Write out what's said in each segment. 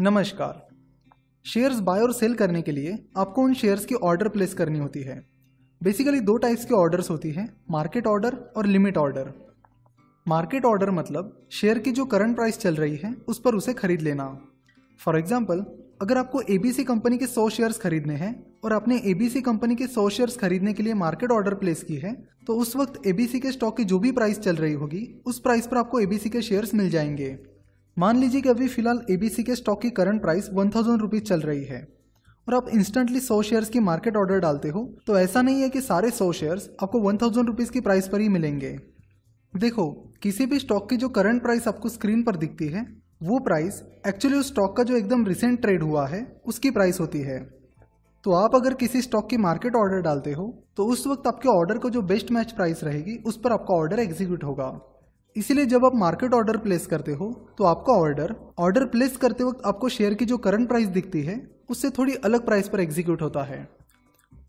नमस्कार। Shares bye और cell करने के लिए आपको उन शेयर्स की ऑर्डर प्लेस करनी होती है। बेसिकली दो टाइप्स की ऑर्डर्स होती हैं, मार्केट ऑर्डर और लिमिट ऑर्डर। मार्केट ऑर्डर मतलब शेयर की जो करंट प्राइस चल रही है, उस पर उसे खरीद लेना। फॉर एग्ज़ाम्पल अगर आपको एबीसी कंपनी के 100 शेयर्स खरीदने हैं और आपने एबीसी कंपनी के 100 शेयर्स खरीदने के लिए मार्केट ऑर्डर प्लेस की है तो उस वक्त एबीसी के स्टॉक की जो भी प्राइस चल रही होगी, उस प्राइस पर आपको एबीसी के शेयर्स मिल जाएँगे। मान लीजिए कि अभी फ़िलहाल एबीसी के स्टॉक की current price one thousand rupees चल रही है और आप इंस्टेंटली सौ शेयर्स की मार्केट ऑर्डर डालते हो तो ऐसा नहीं है कि सारे सौ शेयर्स आपको वन थाउज़ेंड रुपीज़ की प्राइस पर ही मिलेंगे। देखो, किसी भी स्टॉक की जो करंट प्राइस आपको स्क्रीन पर दिखती है, वो प्राइस एक्चुअली उस स्टॉक का जो एकदम रिसेंट ट्रेड हुआ है, उसकी प्राइस होती है। तो आप अगर किसी स्टॉक की मार्केट ऑर्डर डालते हो तो उस वक्त आपके ऑर्डर को जो बेस्ट मैच प्राइस रहेगी, उस पर आपका ऑर्डर एग्जीक्यूट होगा। इसीलिए जब आप मार्केट ऑर्डर प्लेस करते हो तो आपका ऑर्डर ऑर्डर प्लेस करते वक्त आपको शेयर की जो करंट प्राइस दिखती है, उससे थोड़ी अलग प्राइस पर एग्जीक्यूट होता है।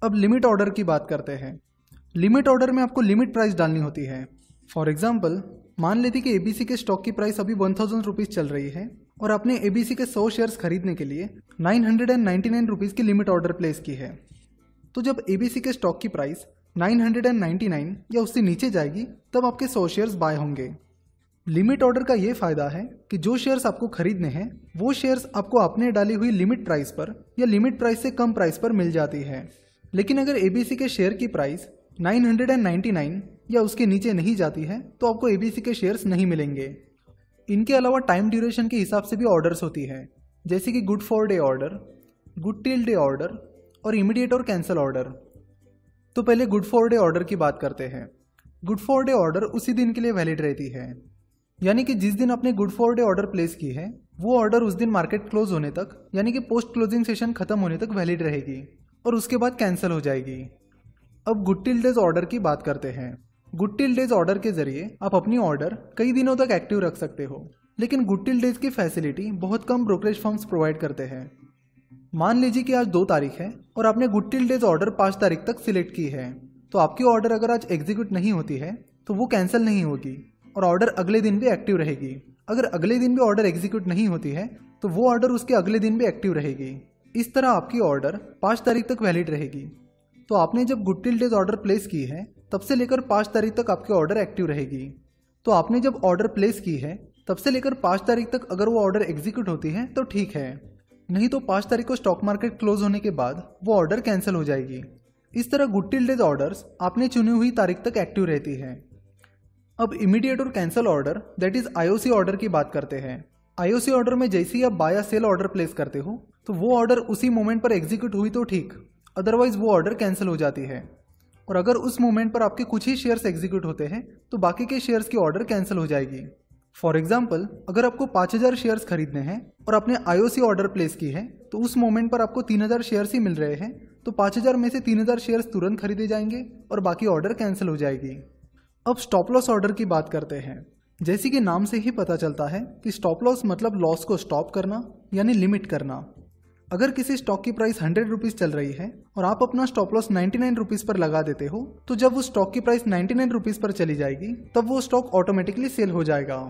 अब लिमिट ऑर्डर की बात करते हैं। लिमिट ऑर्डर में आपको लिमिट प्राइस डालनी होती है। फॉर एग्ज़ाम्पल मान लेते कि एबीसी के स्टॉक की प्राइस अभी वन थाउज़ेंड रुपीज़ चल रही है, और आपने एबीसी के सौ शेयर्स खरीदने के लिए nine hundred and ninety nine rupees की लिमिट ऑर्डर प्लेस की है। तो जब एबीसी के स्टॉक की प्राइस 999 या उससे नीचे जाएगी, तब आपके सौ शेयर्स बाय होंगे। लिमिट ऑर्डर का ये फ़ायदा है कि जो शेयर्स आपको खरीदने हैं, वो शेयर्स आपको आपने डाली हुई लिमिट प्राइस पर या लिमिट प्राइस से कम प्राइस पर मिल जाती है। लेकिन अगर एबीसी के शेयर की प्राइस 999 या उसके नीचे नहीं जाती है तो आपको एबीसी के शेयर्स नहीं मिलेंगे। इनके अलावा टाइम ड्यूरेशन के हिसाब से भी ऑर्डर्स होती है, जैसे कि good for day order good till day order और इमीडिएट और कैंसिल ऑर्डर तो पहले गुड फॉर डे ऑर्डर की बात करते हैं। गुड फॉर डे ऑर्डर उसी दिन के लिए वैलिड रहती है। यानी कि जिस दिन आपने good for day order place की है, वो ऑर्डर उस दिन मार्केट क्लोज होने तक, यानी कि पोस्ट क्लोजिंग सेशन खत्म होने तक वैलिड रहेगी और उसके बाद कैंसिल हो जाएगी। अब गुड टिल डेज़ ऑर्डर की बात करते हैं। गुड टिल डेज़ ऑर्डर के ज़रिए आप अपनी ऑर्डर कई दिनों तक एक्टिव रख सकते हो। लेकिन गुड टिल डेज़ की फैसिलिटी बहुत कम ब्रोकरेज फर्म्स प्रोवाइड करते हैं। मान लीजिए कि आज दो तारीख है और आपने गुड टिल डेज़ ऑर्डर पाँच तारीख तक सिलेक्ट की है तो आपकी ऑर्डर अगर आज एग्जीक्यूट नहीं होती है तो वो कैंसिल नहीं होगी और ऑर्डर अगले दिन भी एक्टिव रहेगी। अगर अगले दिन भी ऑर्डर एग्जीक्यूट नहीं होती है तो वो ऑर्डर उसके अगले दिन भी एक्टिव रहेगी। इस तरह आपकी ऑर्डर पाँच तारीख तक वैलिड रहेगी। तो आपने जब good till days order place की है, तब से लेकर पाँच तारीख तक आपकी ऑर्डर एक्टिव रहेगी। तो आपने जब ऑर्डर प्लेस की है, तब से लेकर पाँच तारीख तक अगर वो ऑर्डर एग्जीक्यूट होती है तो ठीक है। नहीं तो पाँच तारीख को स्टॉक मार्केट क्लोज होने के बाद वो ऑर्डर कैंसिल हो जाएगी। इस तरह गुड टिल डेज़ ऑर्डर्स आपने चुनी हुई तारीख तक एक्टिव रहती है। अब इमीडिएट और cancel order that is IOC order की बात करते हैं। आईओसी ऑर्डर में जैसे ही आप बाय या सेल ऑर्डर प्लेस करते हो तो वो ऑर्डर उसी मोमेंट पर एग्जीक्यूट हुई तो ठीक अदरवाइज़ वो ऑर्डर कैंसिल हो जाती है। और अगर उस मोमेंट पर आपके कुछ ही शेयर्स एग्जीक्यूट होते हैं तो बाकी के शेयर्स की ऑर्डर कैंसिल हो जाएगी। फॉर एग्ज़ाम्पल अगर आपको 5000 शेयर्स खरीदने हैं और आपने आईओसी ऑर्डर प्लेस की है तो उस मोमेंट पर आपको 3000 शेयर्स ही मिल रहे हैं तो 5000 में से 3000 शेयर्स तुरंत खरीदे जाएँगे और बाकी ऑर्डर कैंसिल हो जाएगी। अब स्टॉप लॉस ऑर्डर की बात करते हैं। जैसे कि नाम से ही पता चलता है कि स्टॉप लॉस मतलब लॉस को स्टॉप करना, यानी लिमिट करना। अगर किसी स्टॉक की प्राइस हंड्रेड रुपीज़ चल रही है और आप अपना stop loss ninety nine rupees पर लगा देते हो तो जब उस स्टॉक की प्राइस नाइन्टी नाइन रुपीज़ पर चली जाएगी, तब वो स्टॉक ऑटोमेटिकली सेल हो जाएगा।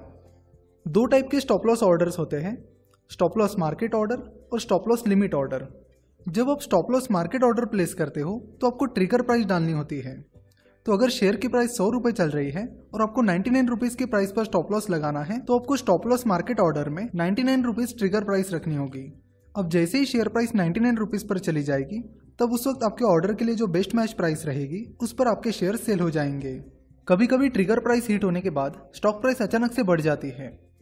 दो टाइप के स्टॉप लॉस ऑर्डर्स होते हैं स्टॉप लॉस मार्केट ऑर्डर और स्टॉप लॉस लिमिट ऑर्डर जब आप stop loss market order place करते हो तो आपको ट्रिगर प्राइस डालनी होती है। तो अगर शेयर की प्राइस सौ रुपये चल रही है और आपको नाइन्टी नाइन रुपीज़ की प्राइस पर स्टॉप लॉस लगाना है तो आपको स्टॉप लॉस मार्केट ऑर्डर में ninety nine rupees trigger price रखनी होगी। अब जैसे ही share price ninety nine rupees पर चली जाएगी, तब उस वक्त आपके ऑर्डर के लिए जो बेस्ट मैच प्राइस रहेगी, उस पर आपके शेयर सेल हो जाएँगे। कभी कभी ट्रिगर प्राइस हिट होने के बाद स्टॉक प्राइस अचानक से बढ़ जाती है।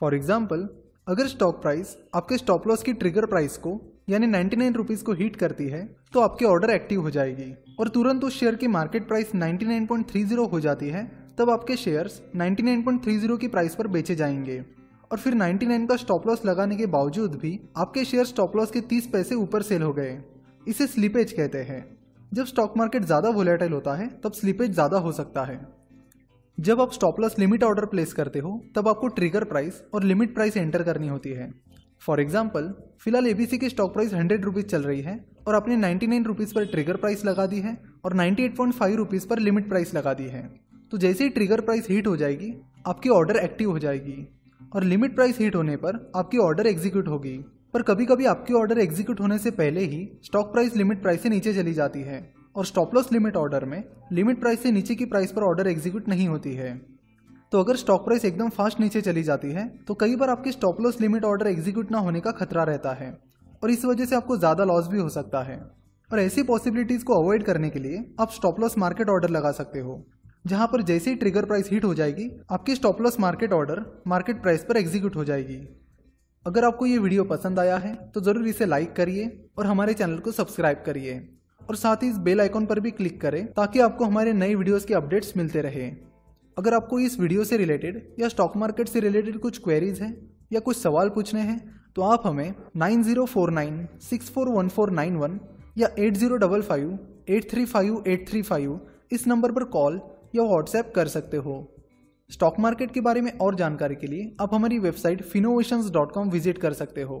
फॉर एग्ज़ाम्पल अगर स्टॉक प्राइस आपके स्टॉप लॉस की ट्रिगर प्राइस को, यानी नाइन्टी नाइन रुपीज़ को हिट करती है तो आपकी ऑर्डर एक्टिव हो जाएगी। और तुरंत उस शेयर की market price ninety nine point three zero हो जाती है, तब आपके shares ninety nine point three zero की प्राइस पर बेचे जाएँगे। और फिर 99 का स्टॉप लॉस लगाने के बावजूद भी आपके शेयर स्टॉप लॉस के 30 पैसे ऊपर सेल हो गए। इसे स्लीपेज कहते हैं। जब स्टॉक मार्केट ज़्यादा वोलेटाइल होता है, तब स्लीपेज ज़्यादा हो सकता है। जब आप stop loss limit order place करते हो, तब आपको ट्रिगर प्राइस और लिमिट प्राइस एंटर करनी होती है। फॉर एग्ज़ाम्पल फ़िलहाल ए एबीसी की स्टॉक प्राइस हंड्रेड रुपीज़ चल रही है और आपने नाइन्टी नाइन रुपीज़ पर ट्रिगर प्राइस लगा दी है और ninety eight point five rupees पर लिमिट प्राइस लगा दी है। तो जैसे ही ट्रिगर प्राइस हिट हो जाएगी, आपकी ऑर्डर एक्टिव हो जाएगी और लिमिट प्राइस हिट होने पर आपकी ऑर्डर एग्जीक्यूट होगी। पर कभी कभी आपकी ऑर्डर एग्जीक्यूट होने से पहले ही स्टॉक प्राइस लिमिट प्राइस से नीचे चली जाती है। और स्टॉप लॉस लिमिट ऑर्डर में लिमिट प्राइस से नीचे की प्राइस पर ऑर्डर एग्जीक्यूट नहीं होती है। तो अगर स्टॉक प्राइस एकदम फास्ट नीचे चली जाती है तो कई बार आपकी stop loss limit order execute ना होने का खतरा रहता है और इस वजह से आपको ज़्यादा लॉस भी हो सकता है। और ऐसी पॉसिबिलिटीज़ को अवॉइड करने के लिए आप स्टॉप लॉस मार्केट ऑर्डर लगा सकते हो, जहाँ पर जैसे ही ट्रिगर प्राइस हिट हो जाएगी, आपकी stop loss market order market price पर एग्जीक्यूट हो जाएगी। अगर आपको ये वीडियो पसंद आया है तो ज़रूर इसे लाइक करिए और हमारे चैनल को सब्सक्राइब करिए। और साथ ही इस बेल आइकॉन पर भी क्लिक करें ताकि आपको हमारे नए वीडियोस के अपडेट्स मिलते रहे। अगर आपको इस वीडियो से रिलेटेड या स्टॉक मार्केट से रिलेटेड कुछ क्वेरीज हैं या कुछ सवाल पूछने हैं तो आप हमें nine zero four nine six four one four nine one या eight zero double five eight three five eight three five इस नंबर पर कॉल या व्हाट्सएप कर सकते हो। स्टॉक मार्केट के बारे में और जानकारी के लिए आप हमारी वेबसाइट कॉम विज़िट कर सकते हो।